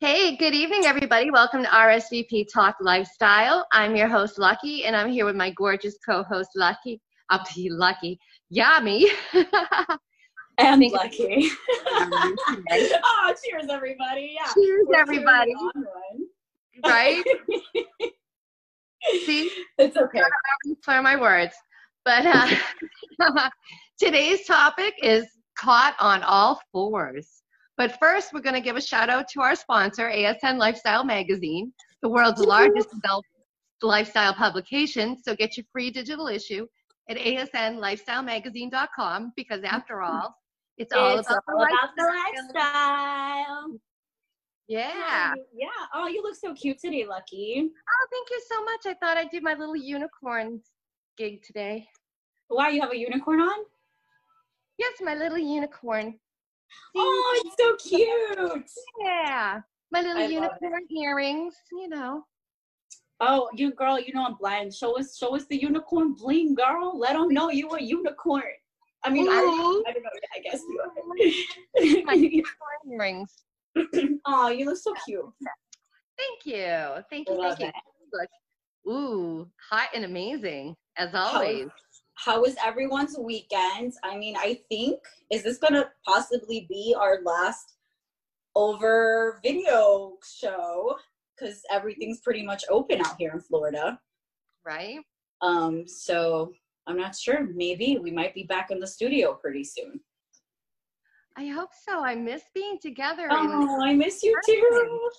Hey, good evening, everybody. Welcome to RSVP Talk Lifestyle. I'm your host, Lucky, and I'm here with my gorgeous co-host, Lucky. Up to you, Lucky. Yami. and Lucky. oh, cheers, everybody. Yeah. Cheers, We're everybody. Right? See? It's okay. For my words. But uh, today's topic is caught on all fours. But first, we're going to give a shout out to our sponsor, ASN Lifestyle Magazine, the world's largest adult lifestyle publication. So get your free digital issue at asnlifestylemagazine.com because mm-hmm. after all, it's all, it's about, all the about, the lifestyle. Yeah. Yeah. Oh, you look so cute today, Lucky. Oh, thank you so much. I thought I'd do my little unicorn gig today. Why, you have a unicorn on? Yes, my little unicorn. Oh, it's so cute. Yeah. My little I unicorn earrings, you know. Oh, you girl, you know I'm blind. Show us, show us the unicorn bling, girl. Let them know you a unicorn. I mean, I, I, don't know. I guess you are. Oh my unicorn earrings. oh, you look so cute. Thank you. Thank you. Thank you. Look, ooh, hot and amazing as oh, always how was everyone's weekend? I mean, I think is this gonna possibly be our last over video show because everything's pretty much open out here in Florida. Right. Um, so I'm not sure. Maybe we might be back in the studio pretty soon. I hope so. I miss being together. Oh, I miss you too.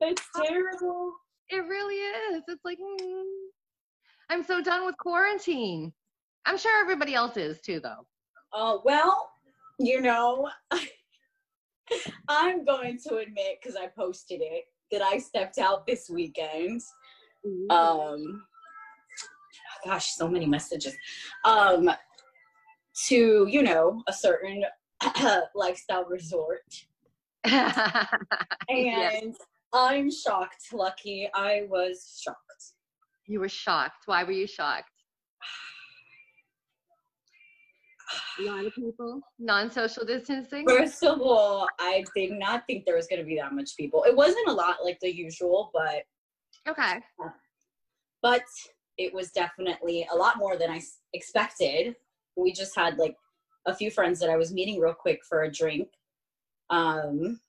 It's terrible. It really is. It's like mm, I'm so done with quarantine. I'm sure everybody else is too, though. Uh, well, you know, I'm going to admit because I posted it that I stepped out this weekend. Um, gosh, so many messages. Um, to you know a certain lifestyle resort, and yes. I'm shocked. Lucky, I was shocked. You were shocked. Why were you shocked? a lot of people. Non-social distancing? First of all i did not think there was going to be that much people. It wasn't a lot like the usual but okay. But it was definitely a lot more than i expected. We just had like a few friends that i was meeting real quick for a drink. Um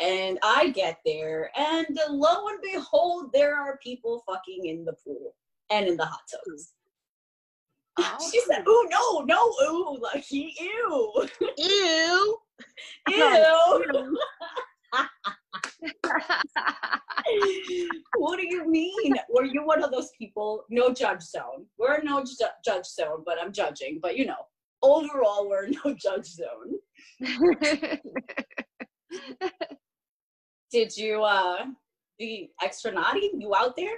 and i get there and lo and behold there are people fucking in the pool and in the hot tubs Oh. She said, "Ooh, no, no, ooh, like he, ew, ew, ew." what do you mean? Were you one of those people? No judge zone. We're no ju- judge zone, but I'm judging. But you know, overall, we're no judge zone. Did you uh be extra naughty? You out there?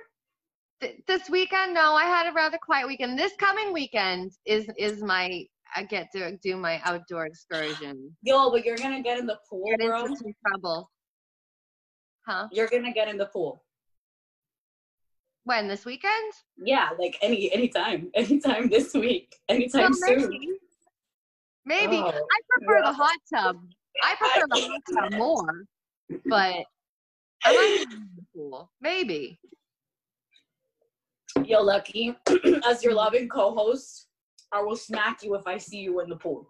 This weekend, no, I had a rather quiet weekend. This coming weekend is is my I get to do my outdoor excursion. Yo, but you're gonna get in the pool, get bro. Into some trouble. Huh? You're gonna get in the pool. When this weekend? Yeah, like any anytime, anytime this week, anytime well, soon. Maybe, oh, I prefer yeah. the hot tub. I prefer the hot tub more, but I like the pool. Maybe. Yo, Lucky, as your loving co-host, I will smack you if I see you in the pool.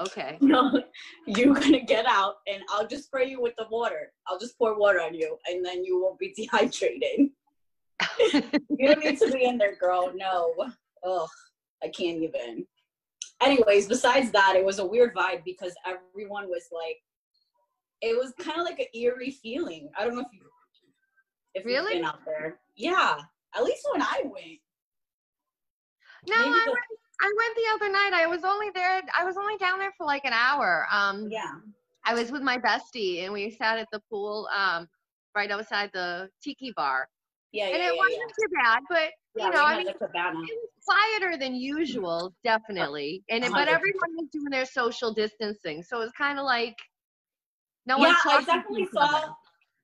Okay. No, you're gonna get out, and I'll just spray you with the water. I'll just pour water on you, and then you won't be dehydrated. you don't need to be in there, girl. No. Ugh, I can't even. Anyways, besides that, it was a weird vibe because everyone was like, it was kind of like an eerie feeling. I don't know if you, if really? you've been out there. Yeah, at least when I went. No, I the- went. I went the other night. I was only there. I was only down there for like an hour. Um, yeah. I was with my bestie, and we sat at the pool, um, right outside the tiki bar. Yeah, and yeah, it yeah, wasn't yeah. too bad, but you know, I mean, it was quieter than usual, definitely. And it, but everyone was doing their social distancing, so it was kind of like no one. Yeah, I definitely saw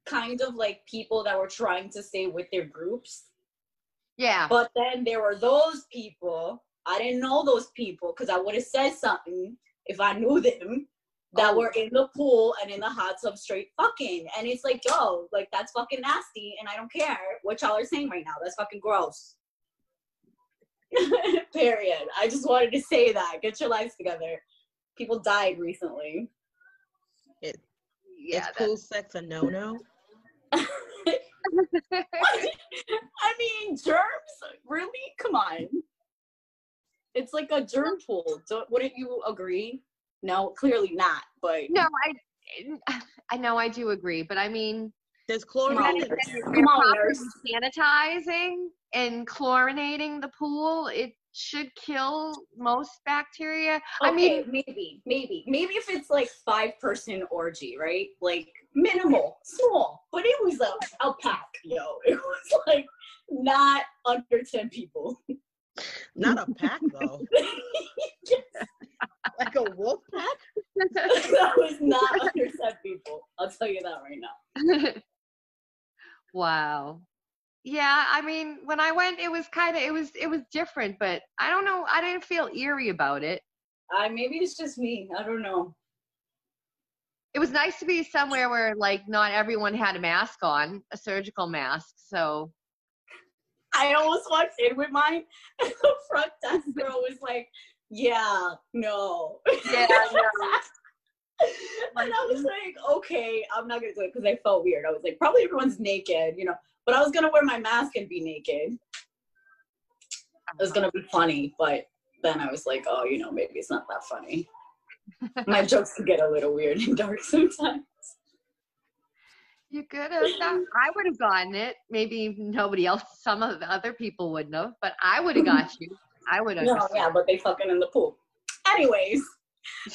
kind of like people that were trying to stay with their groups yeah. But then there were those people. I didn't know those people because I would have said something if I knew them. that Oh. were in the pool and in the hot tub straight fucking. And it's like, yo, like that's fucking nasty and I don't care what y'all are saying right now. That's fucking gross. Period. I just wanted to say that. Get your lives together. People died recently. It, Yeah, is pool sex a no no? I mean, germs? Really? Come on. It's like a germ pool. Don't, wouldn't you agree? No, clearly not. But no, I, I know I do agree, but I mean, There's Come on, chlorine in nurse. it. Come on, sanitizing and chlorinating the pool, it should kill most bacteria. I mean, maybe, maybe, maybe if it's like five person orgy, right? Like minimal, small, but it was a, a pack, yo. It was like not under ten people. Not a pack though. like a wolf pack? that was not under ten people. I'll tell you that right now. wow. Yeah, I mean, when I went, it was kind of, it was, it was different, but I don't know, I didn't feel eerie about it. I maybe it's just me. I don't know. It was nice to be somewhere where like not everyone had a mask on, a surgical mask. So I almost walked in with mine, and the front desk girl was like, "Yeah, no." Yeah, and I was like, "Okay, I'm not gonna do it because I felt weird." I was like, "Probably everyone's naked, you know," but I was gonna wear my mask and be naked. It was gonna be funny, but then I was like, "Oh, you know, maybe it's not that funny." my jokes can get a little weird and dark sometimes. You could have. I would have gotten it. Maybe nobody else, some of the other people wouldn't have, but I would have got you. I would have. No, yeah, but they fucking in the pool. Anyways.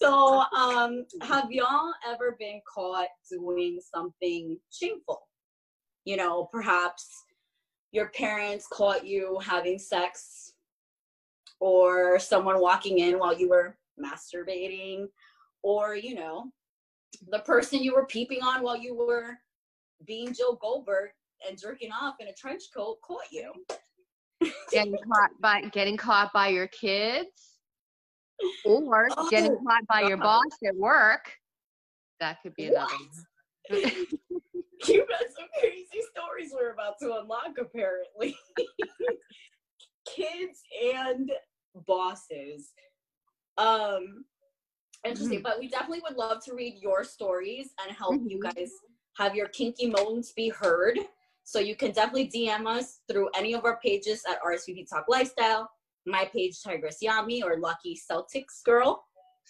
so, um, have y'all ever been caught doing something shameful? You know, perhaps your parents caught you having sex, or someone walking in while you were masturbating, or, you know, the person you were peeping on while you were being Joe Goldberg and jerking off in a trench coat caught you. Getting caught by getting caught by your kids, or getting Oh, caught by your boss at work. That could be another. one. You got some crazy stories we're about to unlock, apparently. Kids and bosses. Um, interesting, Mhm. but we definitely would love to read your stories and help you Mhm. guys have your kinky moments be heard. So you can definitely DM us through any of our pages at RSVP Talk Lifestyle, my page Tigress Yami or Lucky Celtics Girl.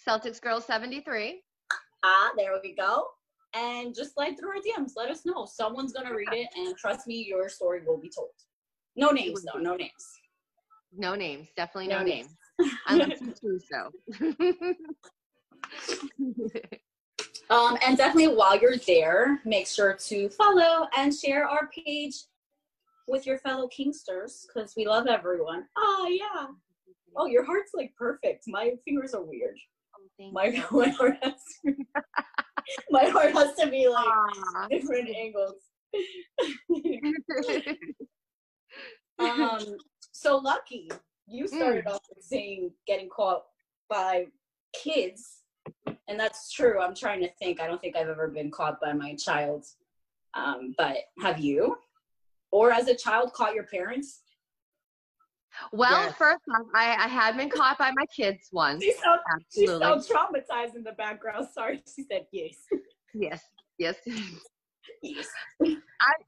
Celtics girl seventy three. Ah, there we go. And just slide through our DMs. Let us know. Someone's gonna read it, and trust me, your story will be told. No names, though. No names. No names. Definitely no, No names. names. Unless you choose so. Um, and definitely while you're there, make sure to follow and share our page with your fellow kinksters because we love everyone. Oh yeah. Oh, your heart's like perfect. My fingers are weird. Oh, My you. my heart has to, my heart has to be like Aw. different angles. um so lucky you started off with saying getting caught by kids and that's true i'm trying to think i don't think i've ever been caught by my child um but have you or as a child caught your parents well, Yes. first off, I, I had been caught by my kids once. She's so, she Absolutely. sounds traumatized in the background sorry she said yes Yes. Yes. yes I'm,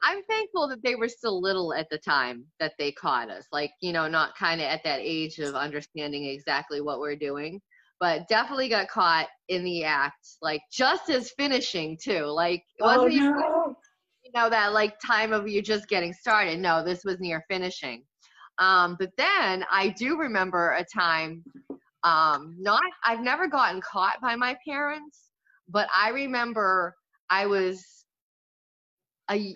I'm thankful that they were still little at the time that they caught us. Like, you know, not kind of at that age of understanding exactly what we're doing, but definitely got caught in the act, like just as finishing too. Like, it oh wasn't even, no you know, that like time of you just getting started. No, this was near finishing. Um, but then I do remember a time, um, not, I've never gotten caught by my parents, but I remember I was I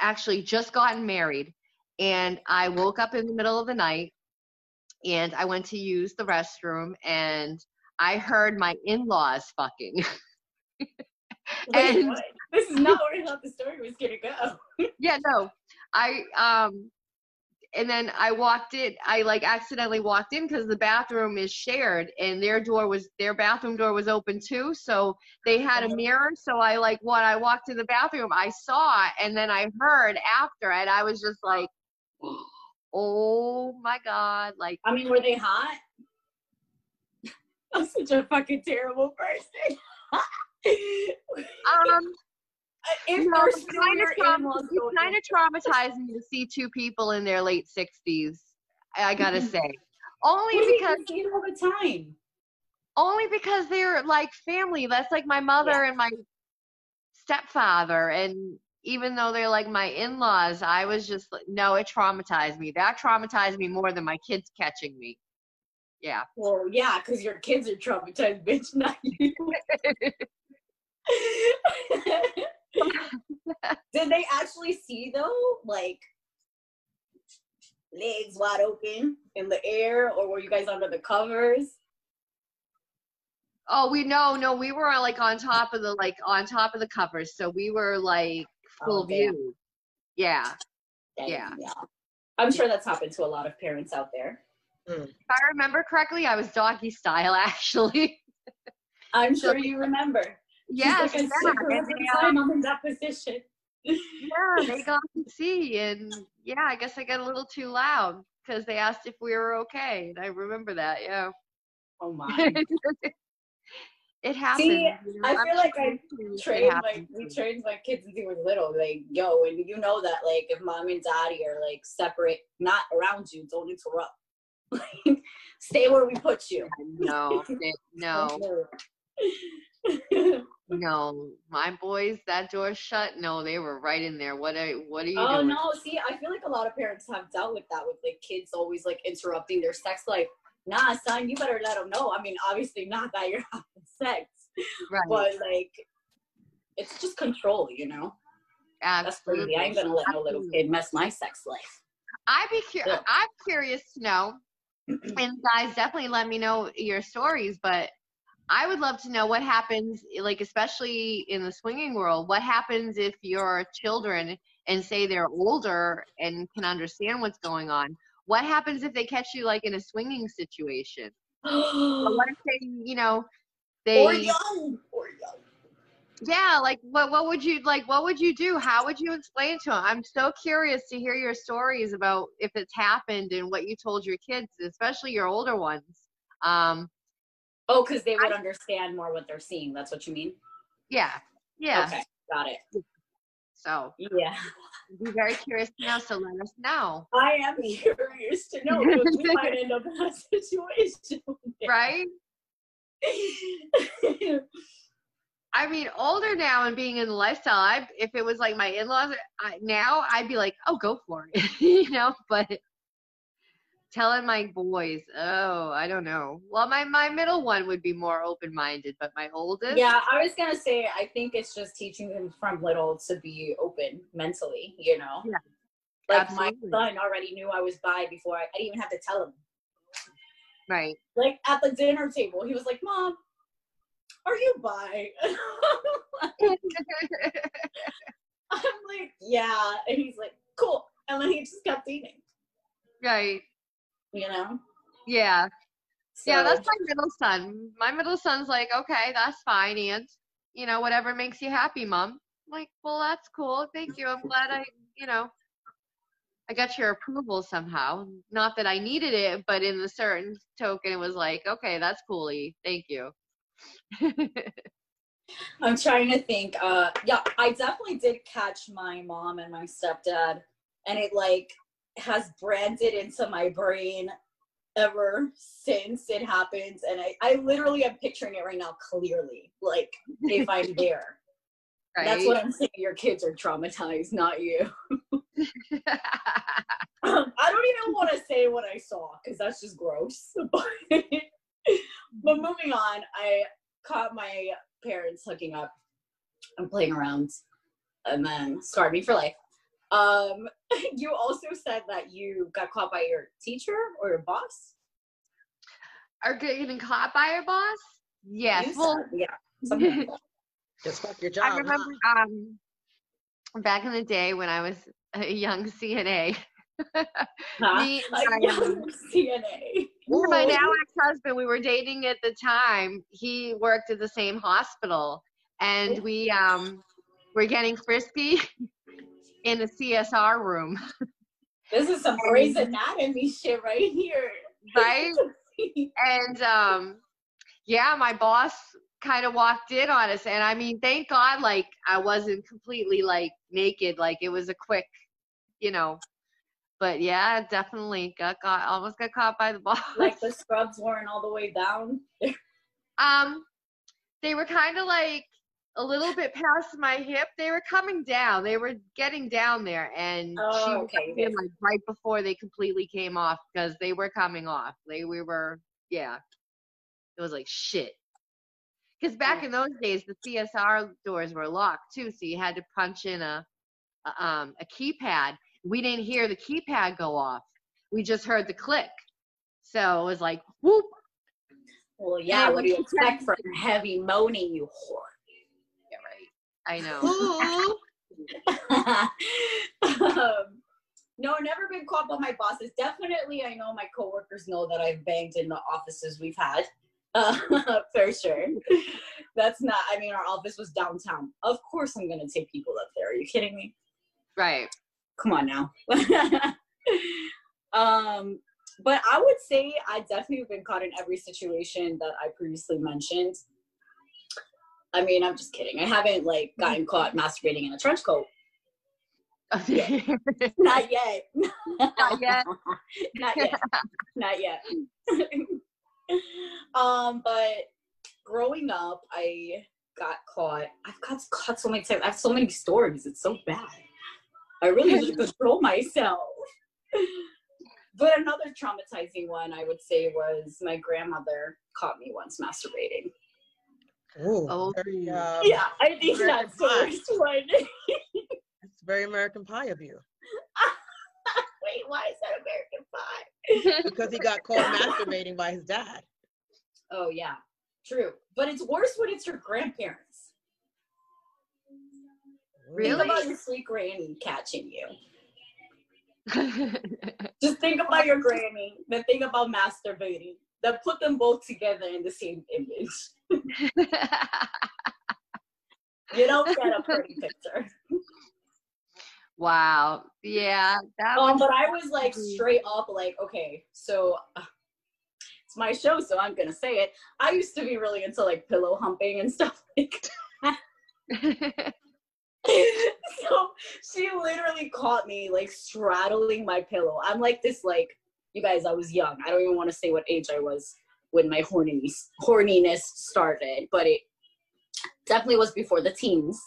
actually just gotten married and I woke up in the middle of the night and I went to use the restroom and I heard my in-laws fucking. And- what? this is not where i thought the story was gonna go yeah, no. I um and then I walked in. I like accidentally walked in because the bathroom is shared, and their door was their bathroom door was open too. So they had a mirror. So I like when I walked in the bathroom, I saw, and then I heard after it. I was just like, oh my god! Like I mean, were they hot? I'm such a fucking terrible person. um. if No, it's kind of it's kind of traumatizing to see two people in their late sixties. I gotta say, only What you because see it all the time? only because they're like family. That's like my mother and my stepfather, and even though they're like my in-laws, I was just like, no, it traumatized me. That traumatized me more than my kids catching me. Yeah. Well, yeah, because your kids are traumatized, bitch, not you. Did they actually see though, like legs wide open in the air, or were you guys under the covers? Oh, we no, no, we were uh, like on top of the like on top of the covers, so we were like full Oh, view. Yeah. Dang, Yeah. I'm sure that's happened to a lot of parents out there. If I remember correctly, I was doggy style actually. I'm So- sure you remember. Yes, She's like, I yeah, remember and the they, uh, time I'm in that position. yeah, they got to see, and yeah, I guess I got a little too loud because they asked if we were okay, and I remember that. Yeah, Oh my. it happened. See, you know, I feel like I trained like we trained my kids since they were little. Like, yo, and you know that like if mom and daddy are like separate, not around you, don't interrupt. Like, stay where we put you. No, no, no. My boys, that door shut. No, they were right in there. What are What are you oh doing? no, see, I feel like a lot of parents have dealt with that with like kids always like interrupting their sex life. Nah, son, you better let them know. I mean, obviously not that you're having sex, Right. but like it's just control, you know. That's Absolutely. crazy. I ain't gonna let no little kid mess my sex life. I'd be curious. Yeah. I'm curious to know, Mm-hmm. and guys, definitely let me know your stories. But I would love to know what happens, like especially in the swinging world. What happens if your children, and say they're older and can understand what's going on? What happens if they catch you like in a swinging situation? What if they, you know, they or young, or young. Yeah like what what would you like what would you do how would you explain to them i'm so curious to hear your stories about if it's happened and what you told your kids especially your older ones um Oh, because they would understand more what they're seeing. That's what you mean? yeah yeah Okay, got it. so Yeah. be very curious to know so let us know I am curious to know because we might end up in that situation. right i mean older now and being in the lifestyle i if it was like my in-laws now i'd be like oh go for it you know but telling my boys oh i don't know well my my middle one would be more open-minded but my oldest yeah, I was gonna say I think it's just teaching them from little to be open mentally, you know? Yeah, Like absolutely. my son already knew I was bi before I, I didn't even have to tell him. right Like at the dinner table, he was like, Mom, are you bi? I'm like, yeah. And he's like, cool. And then he just kept eating, right. You know? yeah. Yeah that's my middle son. My middle son's like okay that's fine and you know whatever makes you happy mom. I'm like well that's cool. Thank you. I'm glad i you know i got your approval somehow. Not that i needed it but in a certain token it was like okay that's coolie thank you I'm trying to think. Uh, yeah, I definitely did catch my mom and my stepdad, and it like has branded into my brain ever since it happens. And I, I literally am picturing it right now clearly. Like if I'm there, right that's what I'm saying. Your kids are traumatized, not you. I don't even want to say what I saw because that's just gross. But, but moving on, I caught my parents hooking up and playing around, and then scarred me for life. Um, you also said that you got caught by your teacher or your boss. are you getting caught by your boss yes You well said- yeah. something like that. Just fuck your job. I remember um, back in the day when I was a young CNA, Huh? Me, A young um, My now ex-husband, we were dating at the time. He worked at the same hospital, and we um were getting frisky in the CSR room, This is some Grey's Anatomy shit right here. right? and um yeah my boss kind of walked in on us and i mean thank god like i wasn't completely like naked like it was a quick you know but yeah definitely got got almost got caught by the boss. Like the scrubs weren't all the way down. um they were kind of like a little bit past my hip. They were coming down. They were getting down there and Oh, she okay, in, like right before they completely came off because they were coming off. They we were yeah. It was like shit. Because back Yeah. in those days the csr doors were locked too so you had to punch in a, a um a keypad we didn't hear the keypad go off we just heard the click so it was like whoop Well, yeah, what do you expect from heavy moaning, you whore? yeah right i know um, no, never been caught by my bosses. Definitely, I know my coworkers know that I've banged in the offices we've had. Uh, for sure. That's not, I mean, our office was downtown. Of course, I'm going to take people up there. Are you kidding me? right Come on now. um, but I would say I definitely have been caught in every situation that I previously mentioned. I mean, I'm just kidding. I haven't like gotten caught masturbating in a trench coat. Not yet. Not yet. Not yet. Not yet. um, but growing up, I got caught. I've got caught so many times. I have so many stories. It's so bad. I really need to control myself. But another traumatizing one I would say was my grandmother caught me once masturbating. Ooh, Oh. very, um, yeah, I think American that's the Pie. worst one. It's very American Pie of you Wait, why is that American Pie? because he got caught masturbating by his dad. Oh yeah, true. But it's worse when it's your grandparents. Really? Think about your sweet granny catching you. Just think about your granny, then think about masturbating. Then put them both together in the same image. You don't get a pretty picture. wow. Yeah. That Um, but I was like straight up like, okay, so uh, it's my show, so I'm gonna say it. I used to be really into like pillow humping and stuff like so she literally caught me like straddling my pillow. I'm like this like you guys, I was young. I don't even want to say what age I was when my horniness horniness started, but it definitely was before the teens.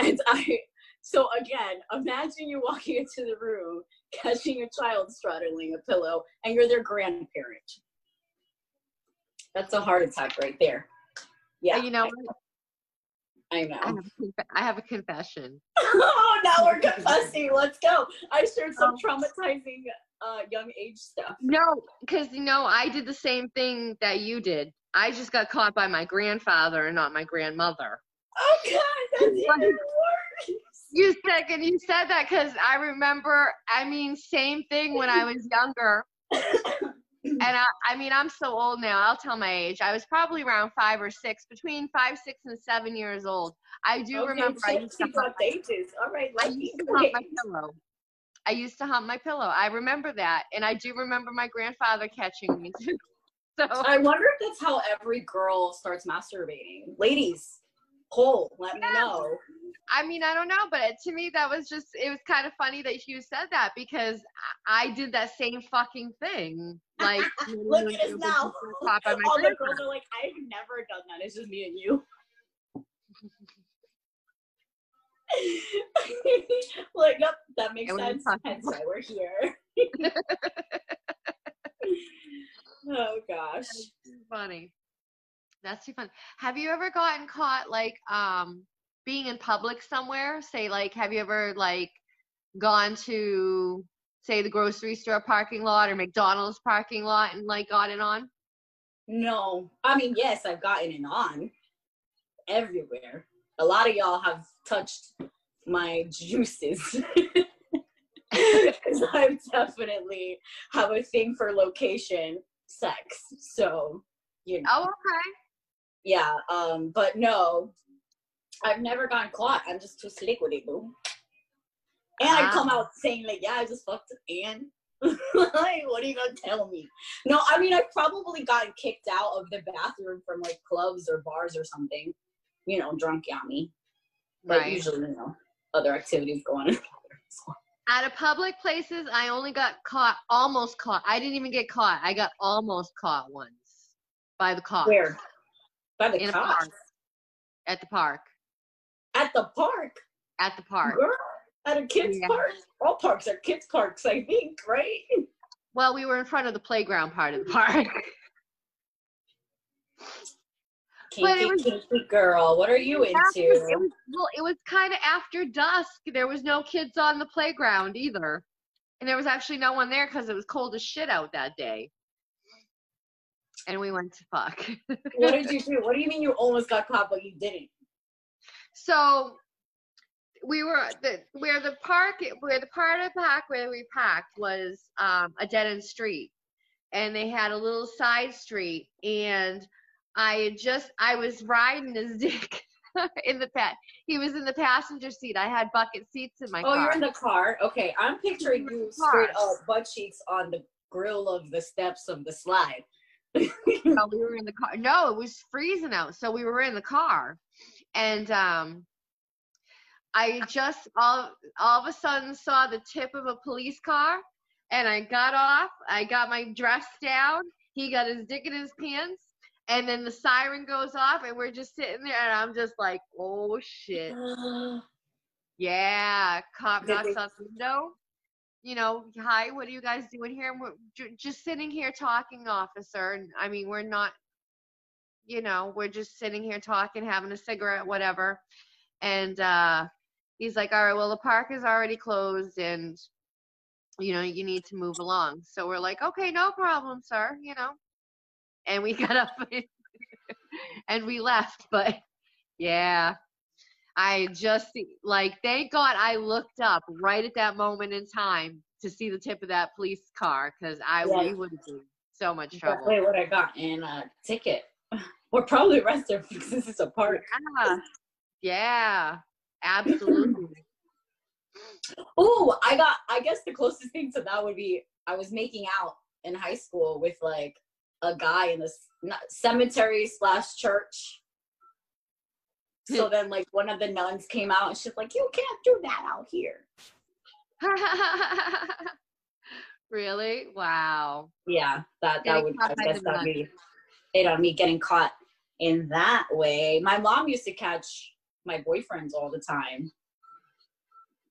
And I so again, imagine you walking into the room, catching a child straddling a pillow, and you're their grandparent. That's a heart attack right there. Yeah, you know, I I have, a conf- I have a confession. oh, now we're confessing. Let's go. I shared some traumatizing uh, young age stuff. No, because you know, I did the same thing that you did. I just got caught by my grandfather and not my grandmother. Oh God, that's even worse. You said, and you said that because I remember. I mean, same thing when I was younger. And I, I mean, I'm so old now. I'll tell my age. I was probably around five or six, between five, six, and seven years old. I do okay, remember. I used to hump, got ages. All right, I used to hump my pillow. I used to hump my pillow. I remember that, and I do remember my grandfather catching me too. So I wonder if that's how every girl starts masturbating. Ladies, poll, let me know. I mean, I don't know, but to me, that was just, it was kind of funny that you said that because I did that same fucking thing. Like, Look at us now. Caught by my All the girls are like, I've never done that. It's just me and you. like, yep, that makes sense. Hence why we're here. oh gosh. Funny. That's too fun. Have you ever gotten caught like um being in public somewhere? Say like have you ever like gone to say the grocery store parking lot or McDonald's parking lot and like got it on? No, I mean, yes, I've gotten it on everywhere. A lot of y'all have touched my juices. 'Cause I I definitely have a thing for location sex. So, you know. Oh, okay. Yeah, um, but no, I've never gotten caught. I'm just too slick with it, boo. And I come Ah. out saying like, yeah, I just fucked Ann. like, what are you gonna tell me? No, I mean I've probably gotten kicked out of the bathroom from like clubs or bars or something. You know, drunk Yami. But Right. usually, you know, other activities go on. Out of public places, I only got caught, almost caught. I didn't even get caught. I got almost caught once by the cops. Where? By the In a cops. park. At the park. At the park. At the park. Girl, at a kids Yeah. park. All parks are kids parks, I think, right? Well, we were in front of the playground part of the park. Kinky, was- kinky girl. What are you into? it was well, it was kind of after dusk. There was no kids on the playground either, and there was actually no one there because it was cold as shit out that day. And we went to fuck. what did you do? What do you mean you almost got caught but you didn't? so we were the where the park where the part of the park where we packed was um, a dead end street, and they had a little side street, and I had just I was riding his dick in the pet. He was in the passenger seat. I had bucket seats in my Oh, car. you're in the car. Okay, I'm picturing you straight up butt cheeks on the grill of the steps of the slide. No, we were in the car. No, it was freezing out, so we were in the car, and um, I just all all of a sudden saw the tip of a police car, and I got off. I got my dress down. He got his dick in his pants, and then the siren goes off, and we're just sitting there, and I'm just like, oh shit, yeah. Cop knocks on the window. You know, hi, what are you guys doing here? And we're ju- just sitting here talking, officer. And I mean, we're not, you know, we're just sitting here talking, having a cigarette, whatever. And uh, he's like, all right, well, the park is already closed and, you know, you need to move along. So we're like, okay, no problem, sir, you know. And we got up and we left. But yeah, I just like thank God I looked up right at that moment in time to see the tip of that police car because I Yeah. we would be so much trouble. Definitely what I got in a ticket. Or probably arrested because this is a park. Yeah, yeah, absolutely. Oh, I got. I guess the closest thing to that would be I was making out in high school with like a guy in this cemetery slash church. So then, like one of the nuns came out and she's like, "You can't do that out here." really? Wow. Yeah, that that would. I guess that'd be it on me getting caught in that way. My mom used to catch my boyfriends all the time.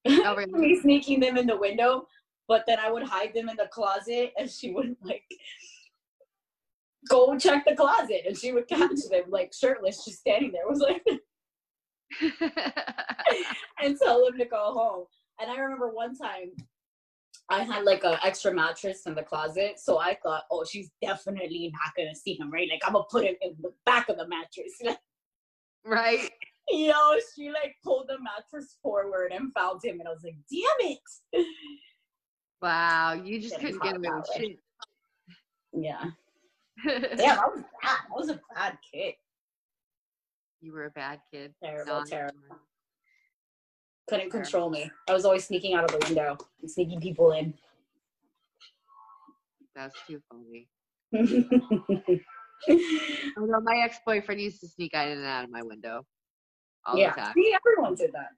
Oh, really? me sneaking them in the window, but then I would hide them in the closet and she would like go check the closet and she would catch them like shirtless, just standing there. It was like and tell them to go home. And I remember one time I had like an extra mattress in the closet, so I thought, oh, she's definitely not gonna see him, right? Like I'm gonna put him in the back of the mattress. right? you know, she like pulled the mattress forward and found him, and I was like, damn it. Wow. You just couldn't get caught away with that shit. Yeah. Damn, I was bad. I was a bad kid. You were a bad kid. Terrible, No, terrible. you Couldn't Terrible. control me. I was always sneaking out of the window and sneaking people in. That's too funny. Although my ex-boyfriend used to sneak in and out of my window all yeah, the time. see, everyone did that.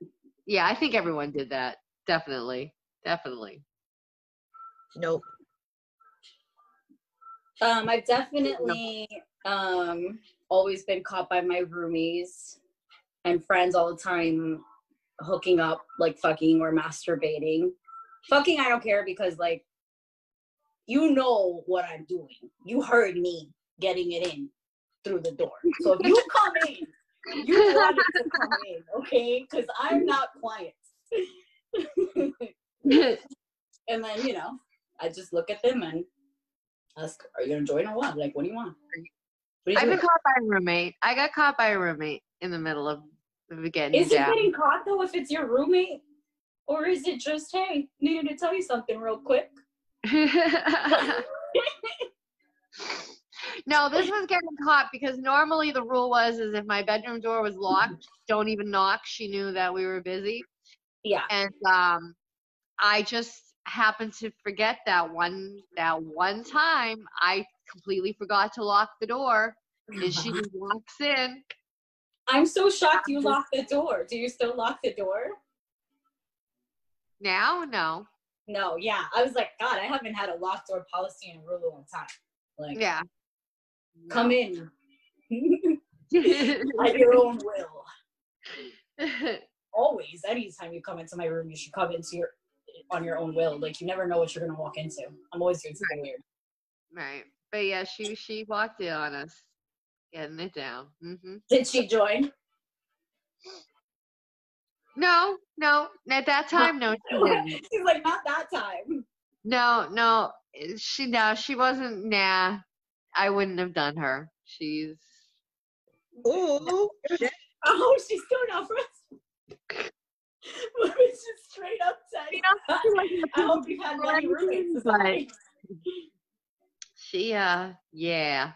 Yeah, I think everyone did that. Definitely. Definitely. Nope. Um, I've definitely um always been caught by my roomies and friends all the time hooking up, like fucking or masturbating. Fucking, I don't care because like you know what I'm doing. You heard me getting it in through the door. So if you come in, you want it to come in, okay? Because I'm not quiet. and then you know, I just look at them and ask, "Are you gonna join or what? Like, what do you want?" What do I've been caught by a roommate. I got caught by a roommate in the middle of of getting Is it down. getting caught though if it's your roommate? Or is it just, hey, needed to tell you something real quick? no, this was getting caught because normally the rule was is if my bedroom door was locked, don't even knock. She knew that we were busy. Yeah. And um I just happened to forget that one that one time I completely forgot to lock the door and she walks in. I'm so shocked you locked the door. Do you still lock the door? Now, no. No, yeah. I was like, God, I haven't had a locked door policy in a really long time. Like, Yeah. come in at your own will. Always, anytime you come into my room, you should come into your on your own will. Like you never know what you're gonna walk into. I'm always doing something weird. right. But yeah, she she walked in on us, getting it down. hmm Did she join? No, no. At that time, no, she didn't. She's like, not that time. No, no. She no, she wasn't. Nah, I wouldn't have done her. She's Ooh. Oh, she's still not friends. It's just straight up said. I hope you've had many roommates. this But- night. She uh yeah.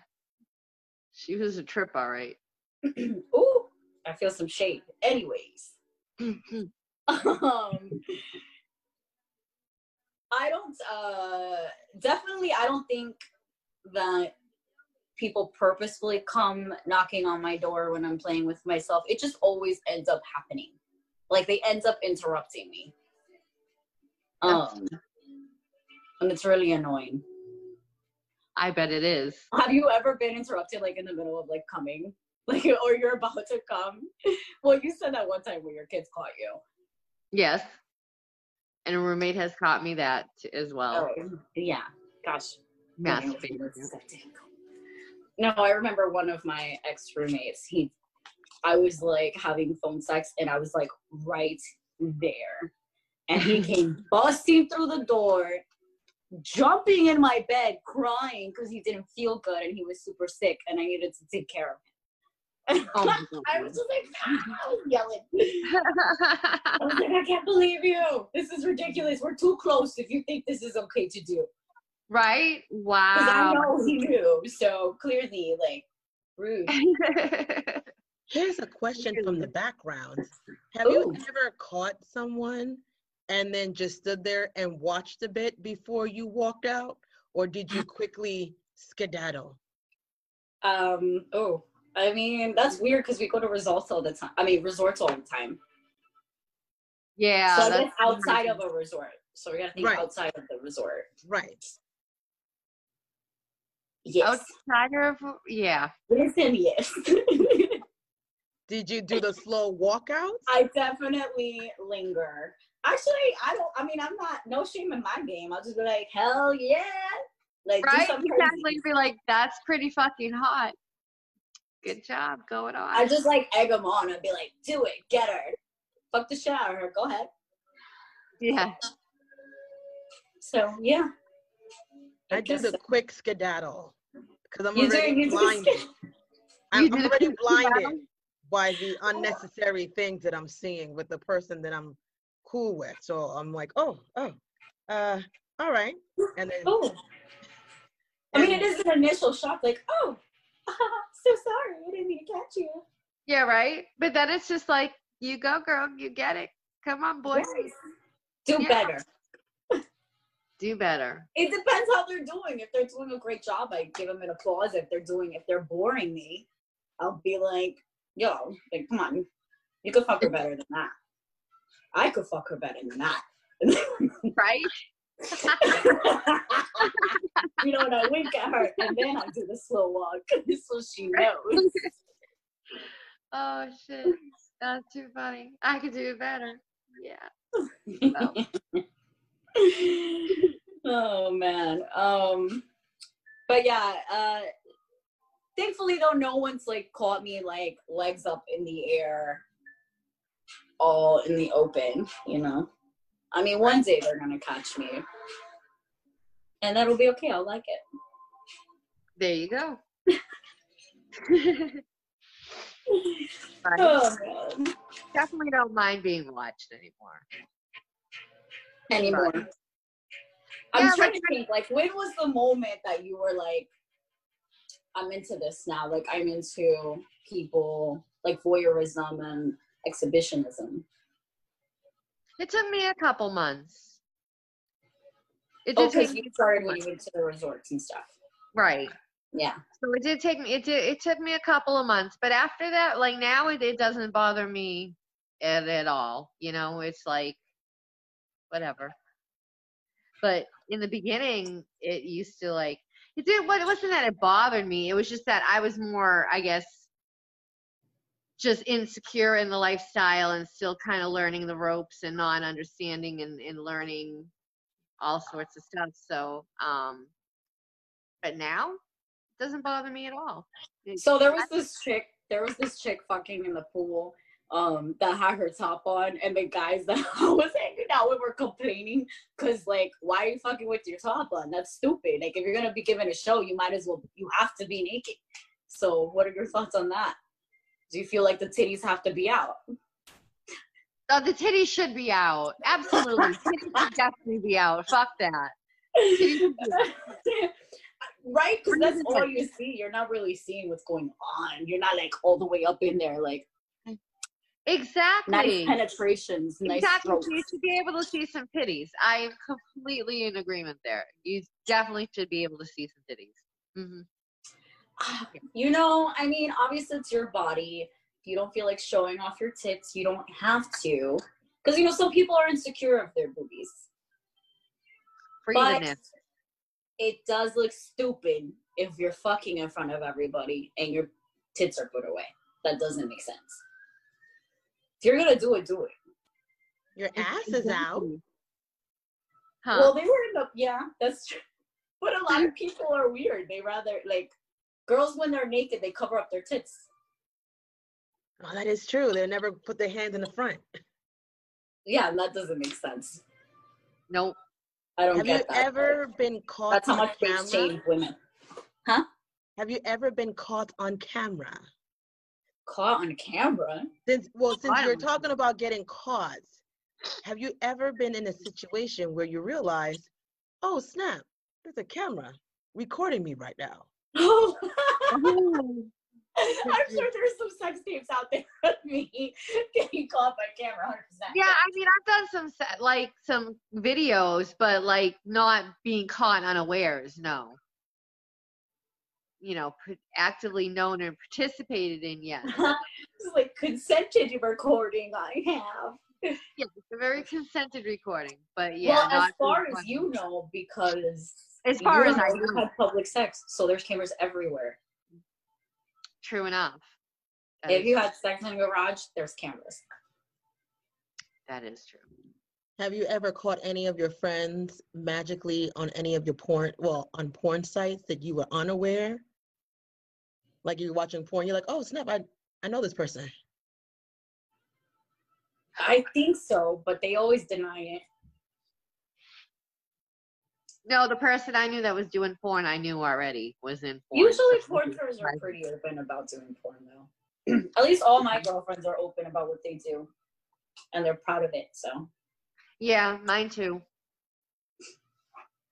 She was a trip, all right. Ooh, I feel some shade. Anyways, um, I don't. Uh, definitely, I don't think that people purposefully come knocking on my door when I'm playing with myself. It just always ends up happening. Like they end up interrupting me. Um, and it's really annoying. I bet it is. Have you ever been interrupted like in the middle of like coming? Like or you're about to come? Well, you said that one time when your kids caught you. Yes. And a roommate has caught me that as well. Oh yeah. Gosh. Masturbating. No, I remember one of my ex roommates, he I was like having phone sex and I was like right there. And he came busting through the door, jumping in my bed, crying because he didn't feel good and he was super sick and I needed to take care of him. Oh I was just like "Ah," yelling. I was like, I can't believe you. This is ridiculous. We're too close if you think this is okay to do. right? Because I Wow. know he knew. So clearly, like, rude. Here's a question from the background. Have you ever caught someone and then just stood there and watched a bit before you walked out? Or did you quickly skedaddle? Um, oh, I mean, that's weird because we go to resorts all the time. I mean, resorts all the time. yeah. so I that's- outside of a resort. So we gotta think Right. outside of the resort. Right. Yes. outside of yeah. Listen, yes. Did you do the slow walkout? I definitely linger. Actually, I don't. I mean, I'm not. No shame in my game. I'll just be like, hell yeah, like do Right? something Exactly. Be like, that's pretty fucking hot. Good job going on. I just like egg them on. I'd be like, do it, get her, fuck the shit out of her. Go ahead. yeah. So yeah, I do guess the so. quick skedaddle because I'm You do- already you blinded. I'm, I'm already blinded by the unnecessary things that I'm seeing with the person that I'm cool with. So I'm like, oh, oh, uh, all right. And then Oh, I mean, it is an initial shock. Like, oh, so sorry, I didn't mean to catch you. Yeah, right? But then it's just like, you go, girl, you get it. Come on, boy. Yes. Do Yeah. better. Do better. It depends how they're doing. If they're doing a great job, I give them an applause. If they're doing, if they're boring me, I'll be like, yo, like, come on, you could fuck her better than that. I could fuck her better than that. Right? you know, and I wink at her, and then I do the slow walk, so she knows. Oh shit. That's too funny. I could do it better. Yeah. oh man. Um but yeah, uh thankfully though no one's like caught me like legs up in the air all in the open, you know. I mean one day they're gonna catch me. And that'll be okay, I'll like it. There you go. Oh. Definitely don't mind being watched anymore. anymore. I'm Yeah, trying to think, like, when was the moment that you were like, I'm into this now? Like, I'm into people, like voyeurism and exhibitionism. It took me a couple months. It Oh, did take because you started when you went to the resorts and stuff. right. Yeah. So it did take me. It did. It took me a couple of months, but after that, like now, it, it doesn't bother me at, at all. You know, it's like whatever. But in the beginning, it used to like it did. What it wasn't that it bothered me. It was just that I was more, I guess, just insecure in the lifestyle and still kind of learning the ropes and not understanding and, and learning all sorts of stuff. So, um, but now it doesn't bother me at all. It- So there was this chick, there was this chick fucking in the pool um that had her top on and the guys that I was hanging out with were complaining because like why are you fucking with your top on? That's stupid. Like if you're gonna be giving a show, you might as well you have to be naked. So what are your thoughts on that? Do you feel like the titties have to be out? Oh, the titties should be out. Absolutely. titties should definitely be out. Fuck that. Titties should be out. right? Because that's all you see. You're not really seeing what's going on. You're not like all the way up in there, like exactly nice penetrations, nice Exactly. You should be able to see some titties. I am completely in agreement there. You definitely should be able to see some titties. hmm Ah, you know, I mean, obviously it's your body. If you don't feel like showing off your tits, you don't have to. Because you know, some people are insecure of their boobies. For But evenness. it does look stupid if you're fucking in front of everybody and your tits are put away. That doesn't make sense. If you're gonna do it, do it. Your ass is out. Huh. Well, they were in the yeah, that's true. But a lot of people are weird. They rather like girls when they're naked, they cover up their tits. Oh, that is true. They never put their hands in the front. Yeah, and that doesn't make sense. nope. I don't Have you that. ever been caught That's how on much camera? things change women. Huh? Have you ever been caught on camera? Caught on camera. Since well, since I you're don't- talking about getting caught, have you ever been in a situation where you realize, oh snap, there's a camera recording me right now? Oh. I'm sure there's some sex tapes out there of me getting caught by camera 100%. Yeah, I mean, I've done some se- like some videos, but like not being caught unawares. No. You know, actively known and participated in. Yes. It's like consented recording I have. yeah, it's a very consented recording, but yeah. well, as far as you know, because As far you as I know, had public sex, so there's cameras everywhere. True enough. That If is- you had sex in a garage, there's cameras. that is true. Have you ever caught any of your friends magically on any of your porn, well, on porn sites that you were unaware? Like you're watching porn, you're like, oh snap, I, I know this person. I think so, but they always deny it. No, the person I knew that was doing porn, I knew already was in porn. Usually, porn stars are pretty open about doing porn, though. At least all my girlfriends are open about what they do, and they're proud of it. So, Yeah, mine too.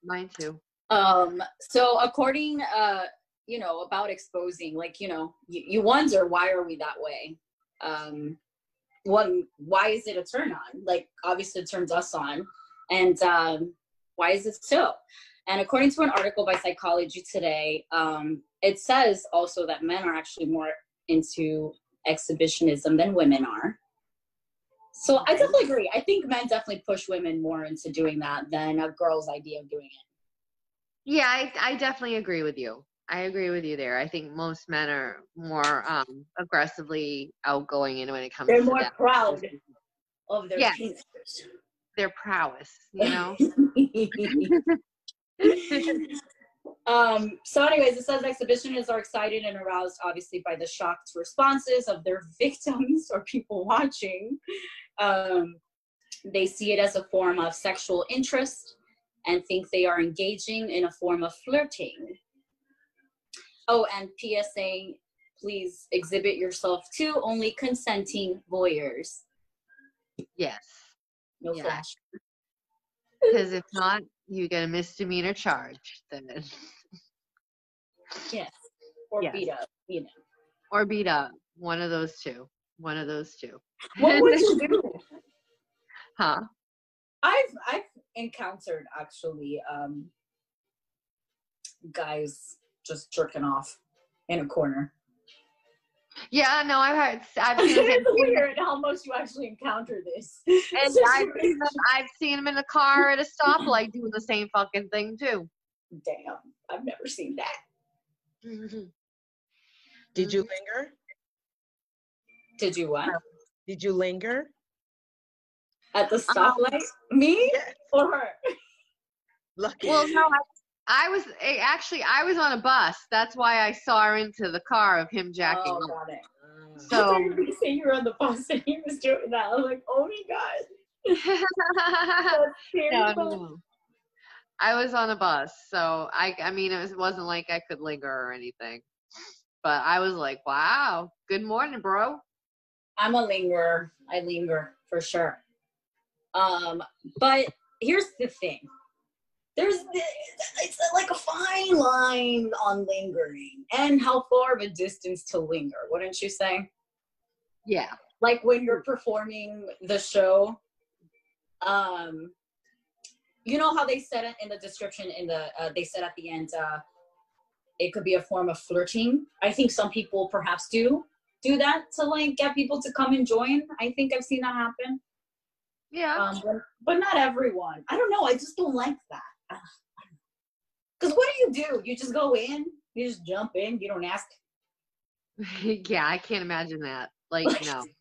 Mine too. um, so according, uh, you know, about exposing, like you know, you, you wonder why are we that way? Um, one, why is it a turn on? Like, obviously, it turns us on, and um, why is it so? And according to an article by Psychology Today, um, it says also that men are actually more into exhibitionism than women are. So I definitely agree. I think men definitely push women more into doing that than a girl's idea of doing it. Yeah, I, I definitely agree with you. I agree with you there. I think most men are more um, aggressively outgoing in when it comes They're to more that. proud of their Yes. Their prowess, you know? um, so, anyways, it says exhibitionists are excited and aroused, obviously, by the shocked responses of their victims or people watching. Um, they see it as a form of sexual interest and think they are engaging in a form of flirting. Oh, and PSA, please exhibit yourself to only consenting voyeurs. yes. No Yeah. flash. Because if not, you get a misdemeanor charge then, Yes. Or Yes. beat up, you know. or beat up. One of those two. One of those two. What would you do? Huh? I've I've encountered actually um guys just jerking off in a corner. Yeah, no, I've heard. I've seen it's him, weird how most you actually encounter this. and I've seen, them, I've seen him in a car at a stoplight doing the same fucking thing too. Damn, I've never seen that. Mm-hmm. Did you Mhm. linger? Did you what? Um, did you linger? At the um, stoplight? Me Yes. or her? Lucky. Well, no, I, I was eh, actually I was on a bus. That's why I saw her into the car of him jacking. Oh, got it. I thought So you were gonna say you were on the bus and he was doing that. I was like, oh my god. That's no, no, no. I was on a bus, so I I mean it was, wasn't like I could linger or anything. But I was like, wow, good morning, bro. I'm a lingerer. I linger for sure. Um, but here's the thing. There's it's like a fine line on lingering and how far of a distance to linger, wouldn't you say? Yeah. Like when you're performing the show, um, you know how they said it in the description in the uh, they said at the end uh, it could be a form of flirting. I think some people perhaps do do that to like get people to come and join. I think I've seen that happen. Yeah. Um, but, but not everyone. I don't know. I just don't like that. Because what do you do? You just go in, you just jump in, you don't ask. yeah, I can't imagine that. Like, no.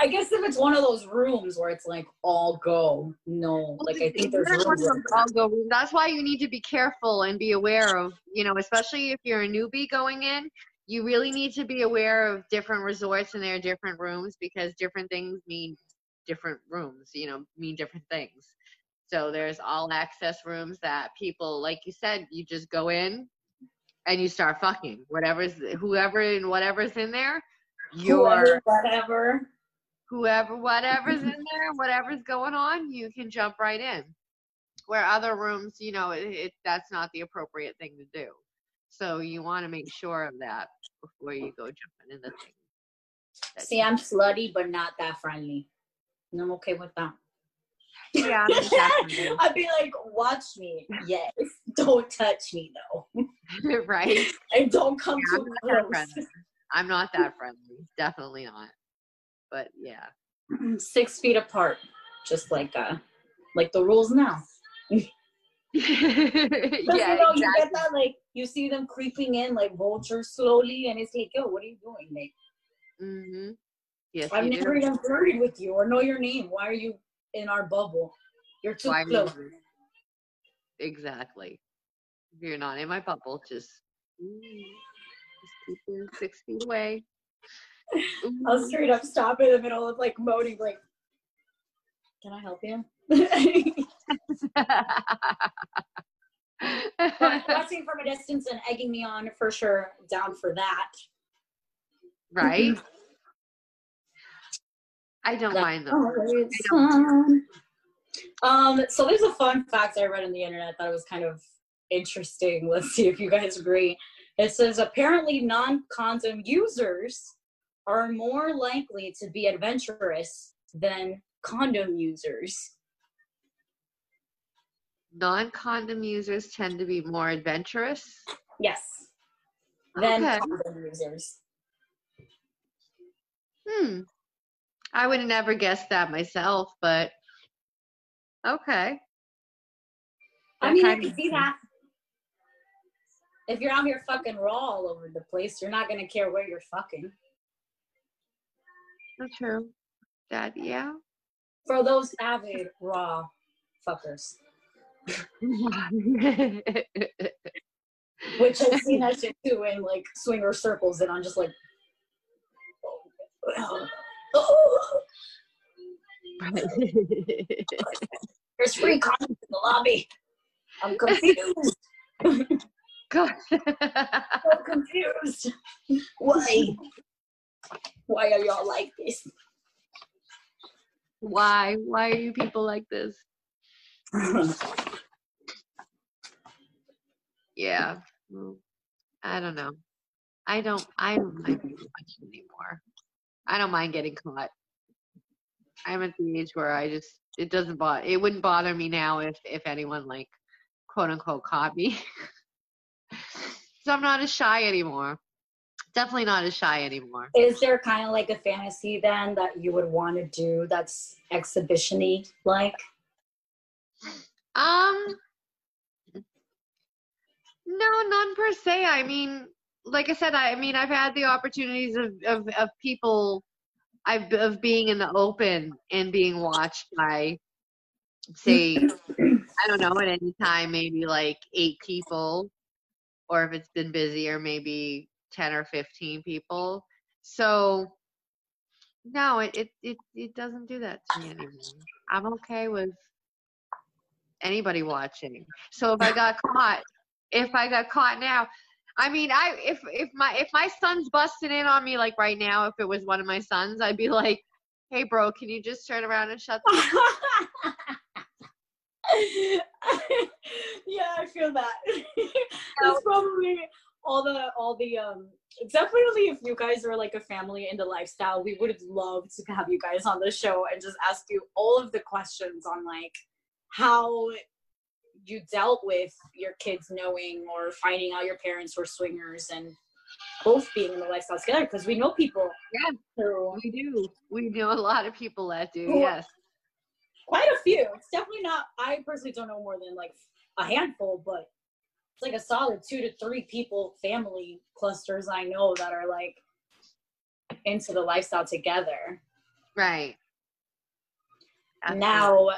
I guess if it's one of those rooms where it's like all go, no. Like I think there's rooms. like go- That's why you need to be careful and be aware of, you know, especially if you're a newbie going in, you really need to be aware of different resorts and their different rooms because different things mean different rooms, you know, mean different things. So there's all access rooms that people, like you said, you just go in and you start fucking. Whatever's whoever and whatever's in there, whoever, you're whatever. whoever whatever's in there whatever's going on you can jump right in where other rooms you know it, it that's not the appropriate thing to do so you want to make sure of that before you go jumping in the thing That- See, I'm slutty, but not that friendly. And I'm okay with that. Yeah I'm I'd be like, watch me. Yes. Don't touch me though. right And don't come Yeah, I'm too close. i'm not that friendly definitely not but yeah Six feet apart. Just like uh like the rules now. yeah you know, you exactly. get that like you see them creeping in like vultures slowly and it's like, yo, what are you doing? Like hmm yes I've you never do. even flirted with you or know your name. Why are you in our bubble? You're too Why close. Exactly. If you're not in my bubble, just, just keep six feet away. I'll straight up stop in the middle of like moaning, like, can I help you? watching from a distance and egging me on for sure, down for that. right? I don't mind them. Um, so there's a fun fact I read on the internet that was kind of interesting. Let's see if you guys agree. It says apparently non-condom users are more likely to be adventurous than condom users. Non condom users tend to be more adventurous. Yes. Than Okay. condom users. Hmm. I would have never guessed that myself, but okay. I mean, I can see that. If you're out here fucking raw all over the place, you're not gonna care where you're fucking. That's true. That, yeah. For those avid raw fuckers, which I've seen that shit too in like swinger circles, and I'm just like, oh, oh, there's free condoms in the lobby. I'm confused. God. so confused. Why? Why are y'all like this? Why? Why are you people like this? Yeah. I don't know. I don't. I don't mind being watched anymore. I don't mind getting caught. I'm at the age where I just it doesn't bother. It wouldn't bother me now if if anyone like quote unquote caught me. so I'm not as shy anymore. Definitely not as shy anymore. Is there kind of like a fantasy then that you would want to do that's exhibitiony like? Um, no, none per se. I mean, like I said, I, mean, I've had the opportunities of, of, of people, I've of being in the open and being watched by, say, I don't know, at any time, maybe like eight people, or if it's been busier, maybe ten or fifteen people. So, no, it it it, it doesn't do that to me anymore. I'm okay with anybody watching. So if I got caught, if I got caught now, I mean, I if if my if my son's busting in on me like right now, if it was one of my sons, I'd be like, "Hey, bro, can you just turn around and shut the?" yeah, I feel that. That's probably all the all the um definitely if you guys are like a family in the lifestyle, we would love to have you guys on the show and just ask you all of the questions on like how you dealt with your kids knowing or finding out your parents were swingers and both being in the lifestyle together because we know people Yeah, who we do. We know a lot of people that do. Who- Yes. quite a few. It's definitely not. I personally don't know more than like a handful, but it's like a solid two to three people family clusters I know that are like into the lifestyle together. Right. Absolutely. Now,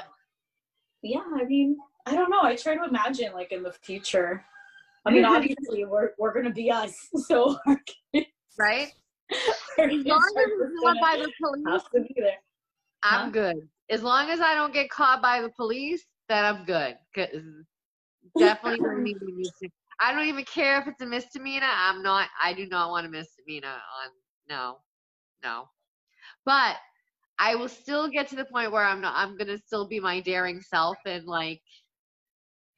yeah, I mean, I don't know. I try to imagine like in the future. I mean, obviously, we're we're gonna be us, so kids, right? As long as it's not by the police, have to be there. I'm Huh? good. As long as I don't get caught by the police, then I'm good. Cause definitely don't need to I don't even care if it's a misdemeanor. I'm not. I do not want a misdemeanor on. No, no. But I will still get to the point where I'm not. I'm gonna still be my daring self, and like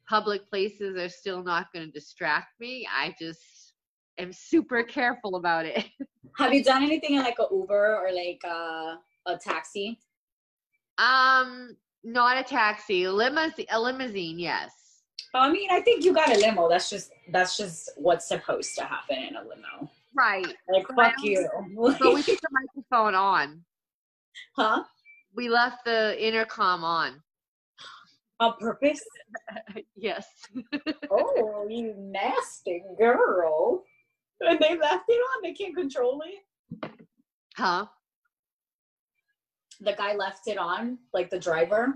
public places are still not gonna distract me. I just am super careful about it. Have you done anything in like a Uber or like uh, a taxi? Um, not a taxi, limousine. A limousine, yes. I mean, I think you got a limo. That's just that's just what's supposed to happen in a limo. Right. Like But fuck you. But we put the microphone on. huh? We left the intercom on. On purpose? yes. Oh, you nasty girl. And they left it on. They can't control it. Huh? The guy left it on, like the driver.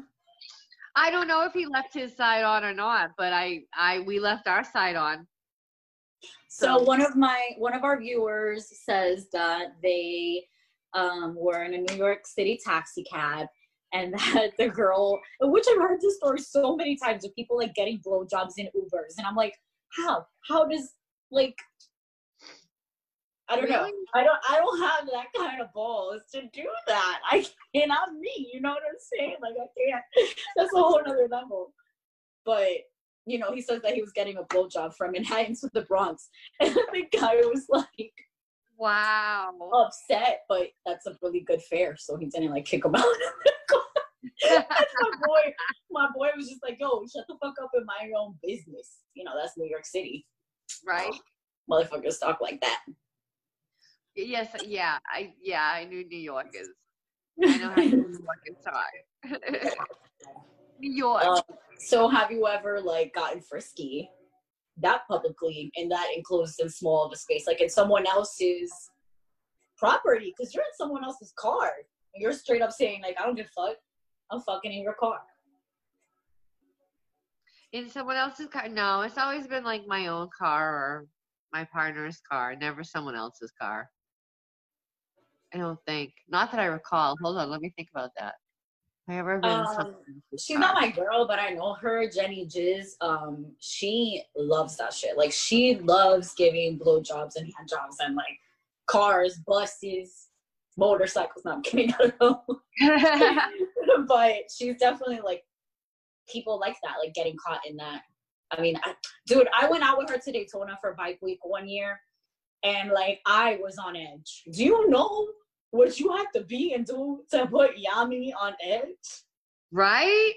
I don't know if he left his side on or not, but I, I, we left our side on. So So- one of my one of our viewers says that they um, were in a New York City taxi cab and that the girl, which I've heard this story so many times of people like getting blowjobs in Ubers, and I'm like, how? How does like? I don't know. I don't. I don't have that kind of balls to do that. And I cannot me. You know what I'm saying? Like I can't. That's a whole other level. But you know, he says that he was getting a blowjob from Manhattan to the Bronx, and the guy was like Wow. upset, but that's a really good fare, so he didn't like kick him out. That's my boy. My boy was just like, "Yo, shut the fuck up and mind your own business." You know, that's New York City. Right? Motherfuckers talk like that. Yes. Yeah. I. Yeah. I knew New Yorkers. I know how New Yorkers are. New York. Um, so, have you ever like gotten frisky that publicly in that enclosed and small of a space, like in someone else's property? Because you're in someone else's car. And you're straight up saying like, "I don't give a fuck. I'm fucking in your car." in someone else's car. No, it's always been like my own car or my partner's car, never someone else's car. I don't think. Not that I recall. Hold on, let me think about that. Ever been Um, She's not my girl, but I know her, Jenny Jizz. Um, she loves that shit. Like she loves giving blowjobs and hand jobs and like cars, buses, motorcycles. No, I'm kidding. I don't know. but she's definitely like people like that, like getting caught in that. I mean, I, dude, I went out with her to Daytona for bike week one year, and like I was on edge. Do you know what you have to be and do to put Yami on edge? Right?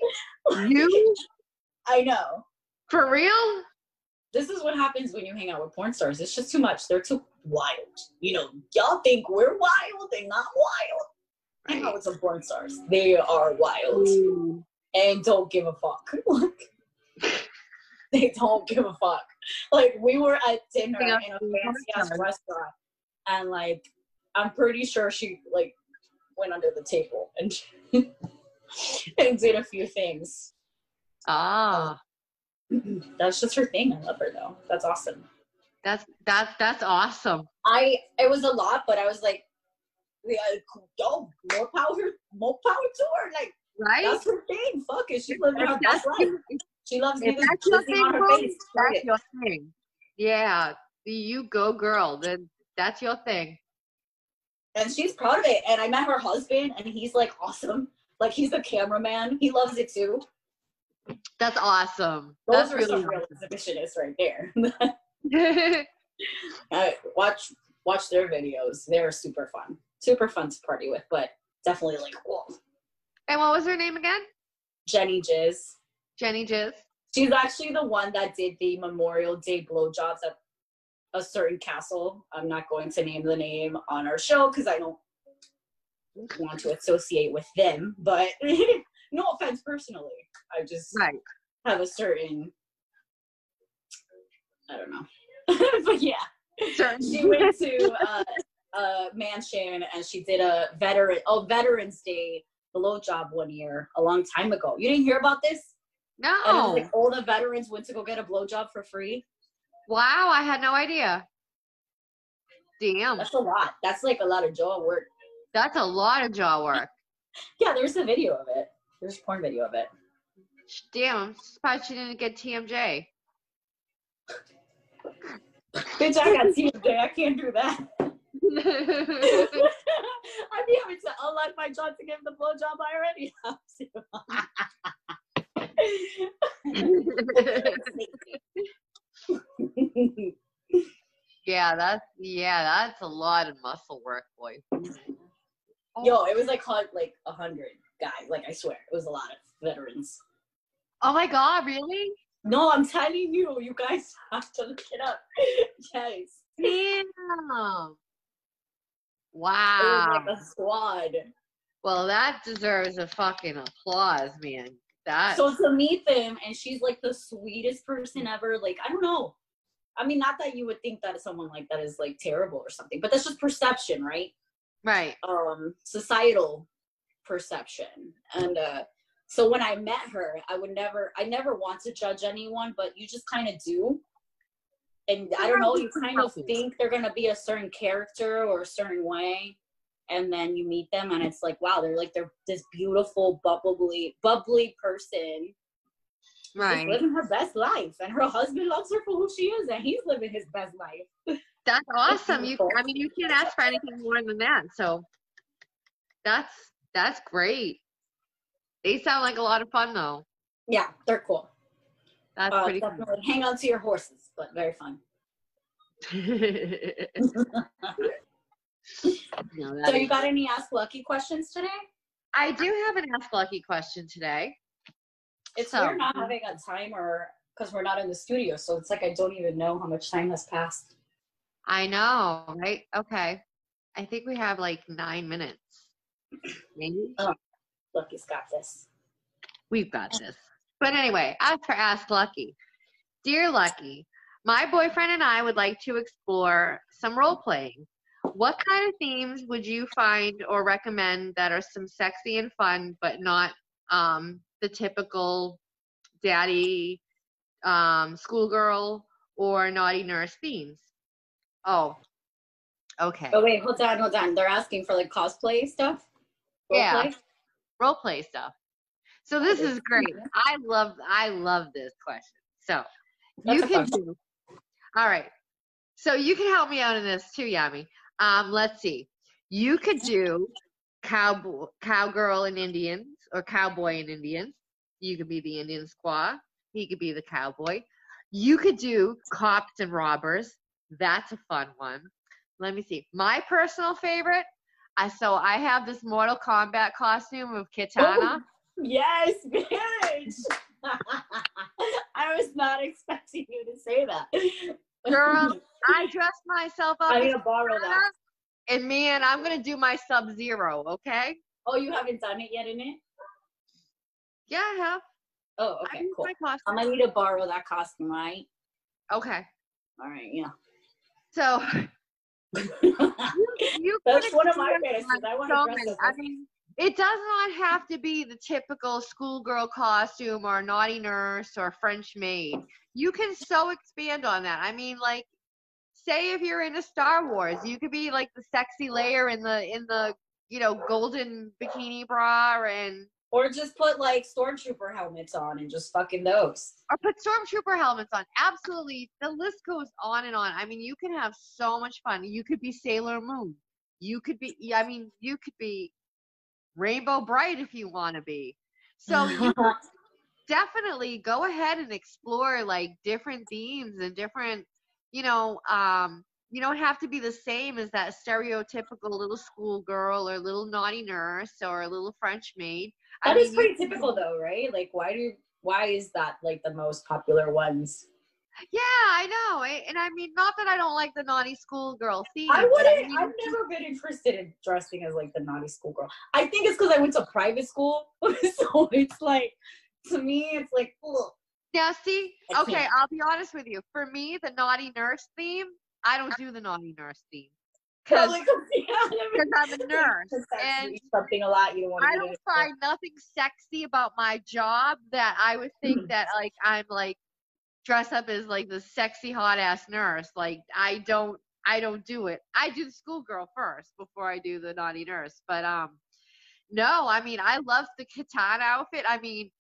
you? I know. For real? This is what happens when you hang out with porn stars. It's just too much. They're too wild. You know, y'all think we're wild. They're not wild. Hang out with some porn stars. They are wild Ooh. and don't give a fuck. they don't give a fuck. Like we were at dinner in a fancy ass restaurant, and like I'm pretty sure she like went under the table and and did a few things. Ah, That's just her thing. I love her though. That's awesome. that's that's that's awesome. I it was a lot, but I was like, yeah, yo, more power, more power to her. Like Right? that's her thing. Fuck it, she's living her best that's, life. She loves me that's your thing, on her bro, face. That's your thing. Yeah, you go, girl. Then that's your thing. And she's proud of it. And I met her husband, and he's like awesome. Like he's a cameraman. He loves it too. That's awesome. Those that's are really some real exhibitionists right there. Watch watch their videos. They're super fun, super fun to party with. But definitely like, whoa, and what was her name again? Jenny Jizz. Jenny Jizz. She's actually the one that did the Memorial Day blowjobs at a certain castle. I'm not going to name the name on our show because I don't want to associate with them. But no offense personally. I just Right. have a certain I don't know. but yeah. Certain- She went to uh, a mansion and she did a veteran oh Veterans Day blowjob one year a long time ago. You didn't hear about this? And it was No. like all the veterans went to go get a blowjob for free. Wow, I had no idea. Damn. That's a lot. That's like a lot of jaw work. That's a lot of jaw work. Yeah, there's a video of it. There's a porn video of it. Damn, I'm surprised she didn't get TMJ. Bitch, I got TMJ. I can't do that. I'd be having to unlock my jaw to give the blowjob I already have to. yeah, that's yeah, that's a lot of muscle work, boy. Yo, it was like like a hundred guys. Like I swear, it was a lot of veterans. Oh my god, really? No, I'm telling you, you guys have to look it up. yes, it was Wow. like a squad. Well, that deserves a fucking applause, man. That So to meet them, and she's like the sweetest person ever. Like I don't know. I mean, not that you would think that someone like that is like terrible or something, but that's just perception, right? right. um societal perception and uh so when i met her i would never i never want to judge anyone but you just kind of do and i don't know you kind of think they're to be a certain character or a certain way and then you meet them and it's like wow they're like they're this beautiful bubbly bubbly person Right. living her best life and her husband loves her for who she is and he's living his best life That's awesome. You. I mean you can't ask for anything more than that. So that's that's great. They sound like a lot of fun though. yeah they're cool That's uh, pretty definitely hang on to your horses but very fun cool. No, So you got any Ask Lucky questions today? I do have an Ask Lucky question today. It's So- weird not having a timer because we're not in the studio, so it's like I don't even know how much time has passed. I know, right? Okay. I think we have like nine minutes. Maybe? Oh, Lucky's got this. We've got this. But anyway, as for Ask Lucky, dear Lucky, my boyfriend and I would like to explore some role playing. What kind of themes would you find or recommend that are some sexy and fun, but not um, the typical daddy, um, schoolgirl, or naughty nurse themes? Oh, okay. Oh wait, hold on, hold on. They're asking for like cosplay stuff. Yeah. Roleplay? role play stuff. So this is great. I love I love this question. So That's you can do all right. So you can help me out in this too, Yami. Um, let's see. You could do cowboy cowgirl and Indians or cowboy and Indians. You could be the Indian squaw. He could be the cowboy. You could do cops and robbers. That's a fun one. Let me see. My personal favorite. I so I have this Mortal Kombat costume of Kitana. Yes, bitch. I was not expecting you to say that. Girl, I dressed myself up I need as to borrow that. and man, I'm gonna do my Sub Zero. Okay? Oh, you haven't done it yet in it? Yeah, I have. Oh, okay, cool. my I'm gonna need to borrow that costume, right? Okay. All right, yeah. So you That's one of my fantasies. I want to dress up. I mean, it does not have to be the typical schoolgirl costume or naughty nurse or French maid. You can so expand on that. I mean, like, say if you're into Star Wars, you could be like the sexy Leia in the in the you know golden bikini bra and Or just put like stormtrooper helmets on and just fucking those. or put stormtrooper helmets on. Absolutely, the list goes on and on. I mean, you can have so much fun. You could be Sailor Moon. You could be. I mean, you could be Rainbow Brite if you want to be. So you definitely go ahead and explore like different themes and different, you know, um, you don't have to be the same as that stereotypical little schoolgirl or little naughty nurse or a little French maid. That is mean, pretty can- typical though, right? Like why do why is that like the most popular ones? Yeah, I know. I- And I mean, not that I don't like the naughty schoolgirl theme. I wouldn't mean, I've never been interested in dressing as like the naughty schoolgirl. I think it's because I went to private school. so it's like to me it's like ugh. Now, see, okay. I'll be honest with you. For me, the naughty nurse theme, I don't do the naughty nurse theme because Probably 'cause- yeah, I mean, I'm a nurse, and something a lot you don't want I don't find nothing sexy about my job that I would think hmm. that like I'm like dress up as like the sexy hot ass nurse. Like I don't, I don't do it. I do the schoolgirl first before I do the naughty nurse. But um, no, I mean I love the Kitana outfit. I mean,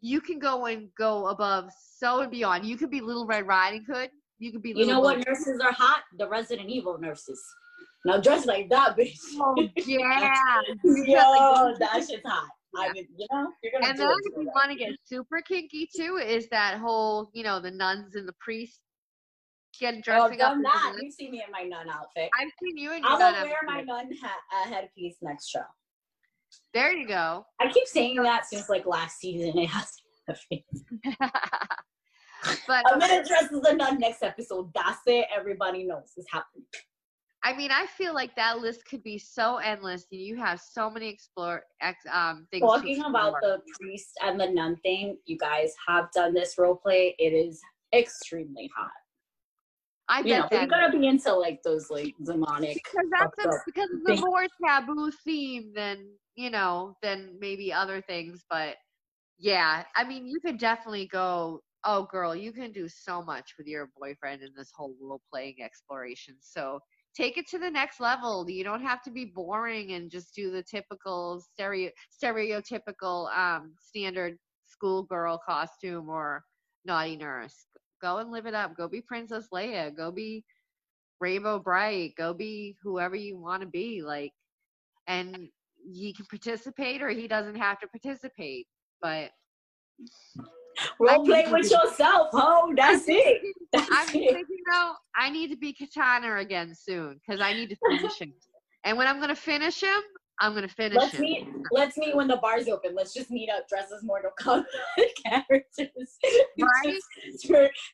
you can go and go above so and beyond. You could be Little Red Riding Hood. You could be. You know what nurses are hot? The Resident Evil nurses. Now dress like that, bitch. Oh yeah. Yo, that shit's hot. I mean, you know, you're And then if you want to get super kinky too, is that whole, you know, the nuns and the priests get Oh, dressing up. done as that. nuns. You see me in my nun outfit. I've seen you in your I'm nun gonna wear my nun ha- uh, headpiece next show. There you go. I keep saying that since like last season. It has to be. but I'm gonna dress as a nun next episode. That's it. Everybody knows it's happening. I mean, I feel like that list could be so endless. and You have so many explore ex, um things. Talking about the priest and the nun thing, you guys have done this role play. It is extremely hot. I You get know, but that you gotta be into like those like demonic. because that's a, because it's a more taboo theme than you know than maybe other things. But yeah, I mean, you could definitely go. Oh, girl, you can do so much with your boyfriend in this whole role playing exploration. So take it to the next level. You don't have to be boring and just do the typical stereo stereotypical um, standard schoolgirl costume or naughty nurse. Go and live it up. Go be Princess Leia. Go be Rainbow Brite. Go be whoever you want to be. Like, and he can participate or he doesn't have to participate. But Role play with yourself, ho. That's it. I'm That's just it. thinking though, I need to be Kitana again soon because I need to finish him. And when I'm gonna finish him, I'm gonna finish Let's him. meet. Let's meet when the bar's open. Let's just meet up, dress as Mortal Kombat characters. Right? Just,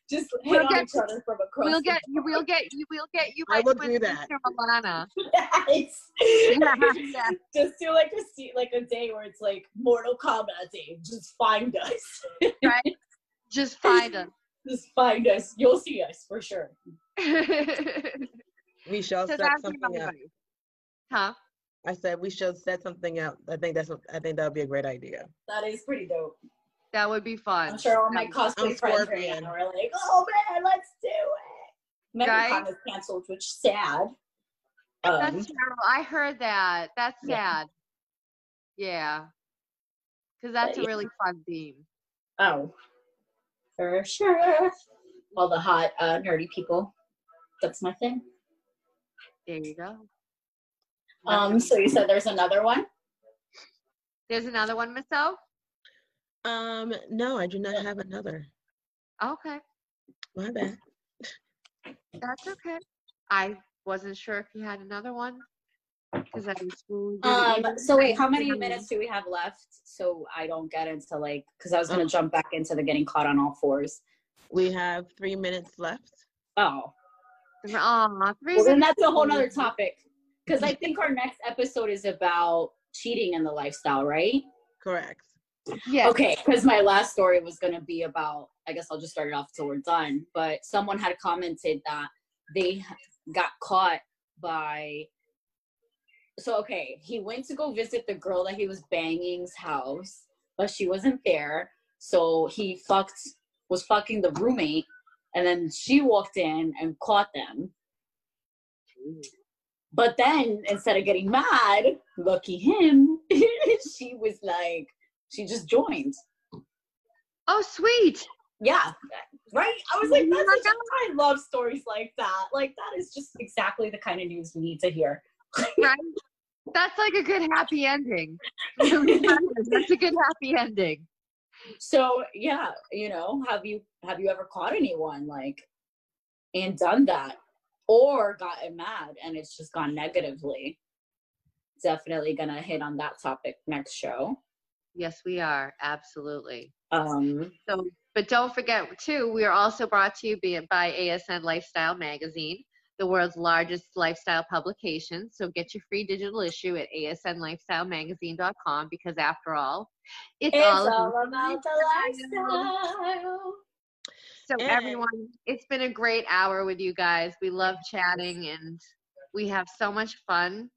just hit We'll on get- each other from across. We'll the get you. We'll get you. We'll get you. I will twin do that. sister, Mileena. Yes. Yeah. Just do like a se- like a day where it's like Mortal Kombat day. Just find us. Right. Just find him. Just find us. You'll see us for sure. We shall So set something up. Huh? I said we should set something out. I think that's what, I think that would be a great idea. That is pretty dope. That would be fun. I'm sure all my That- cosplay I'm friends right Scorpion. are like, "Oh man, let's do it." Guys? MegaCon is canceled, which is sad. That's Um, terrible. I heard that. That's sad. Yeah. Because that's a yeah. really fun theme. oh, for sure. All the hot, uh, nerdy people. That's my thing. There you go. Um, so you said there's another one. There's another one, Miss O. Um, no, I do not have another. Okay, My bad. that's okay. I wasn't sure if you had another one because I was really Um, so wait, how many minutes do we have left? So I don't get into like, because I was gonna Um, jump back into the getting caught on all fours. We have three minutes left. Oh, Aw, three well then that's a whole nother topic. Because I think our next episode is about cheating in the lifestyle, right? Correct. Yeah. Okay, because my last story was gonna be about. I guess I'll just start it off till we're done. But someone had commented that they got caught by. So okay, he went to go visit the girl that he was banging's house, but she wasn't there. So he fucked was fucking the roommate, and then she walked in and caught them. But then instead of getting mad, lucky him, she was like, she just joined. Oh, sweet. Yeah, right. I was like, Oh that's a- I love stories like that. Like that is just exactly the kind of news we need to hear. Right? That's like a good happy ending. That's a good happy ending. So yeah, you know, have you have you ever caught anyone like and done that, or gotten mad and it's just gone negatively? Definitely gonna hit on that topic next show. Yes, we are. Absolutely. Um, So, but don't forget too, we are also brought to you by, ASN Lifestyle Magazine, the world's largest lifestyle publication. So get your free digital issue at asnlifestylemagazine.com because after all, it's, it's all, all about about the lifestyle. So And- everyone, it's been a great hour with you guys. We love chatting and we have so much fun.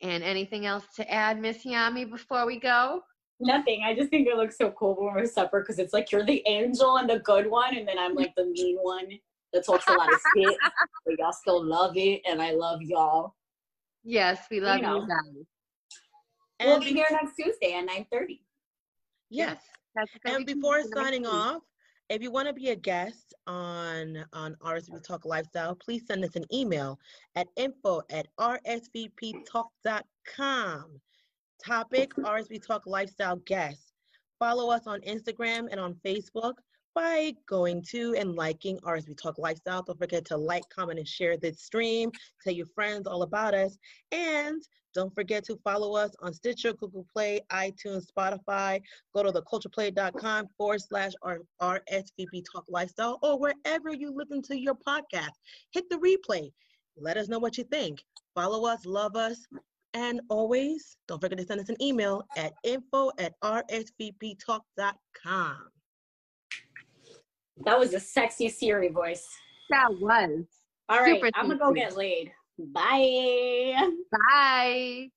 And anything else to add, Miss Yami, before we go? Nothing. I just think it looks so cool when we're separate because it's like you're the angel and the good one, and then I'm like the mean one that talks a lot of shit. But y'all still love it, and I love y'all. Yes, we love you, know. guys. we'll be here next Tuesday at 9:30. yes. That's And before Tuesday signing off, if you want to be a guest on on RSVP Talk Lifestyle, please send us an email at info at rsvptalk.com. Topic RSV Talk Lifestyle guest. Follow us on Instagram and on Facebook by going to and liking RSV Talk Lifestyle. Don't forget to like, comment, and share this stream. Tell your friends all about us. And don't forget to follow us on Stitcher, Google Play, iTunes, Spotify. Go to thecultureplay.com forward slash RSVP Talk Lifestyle or wherever you listen to your podcast. Hit the replay. Let us know what you think. Follow us, love us, and always don't forget to send us an email at info at rsvptalk.com. That was a sexy Siri voice. That was. All right, I'm gonna go get laid. Bye. Bye.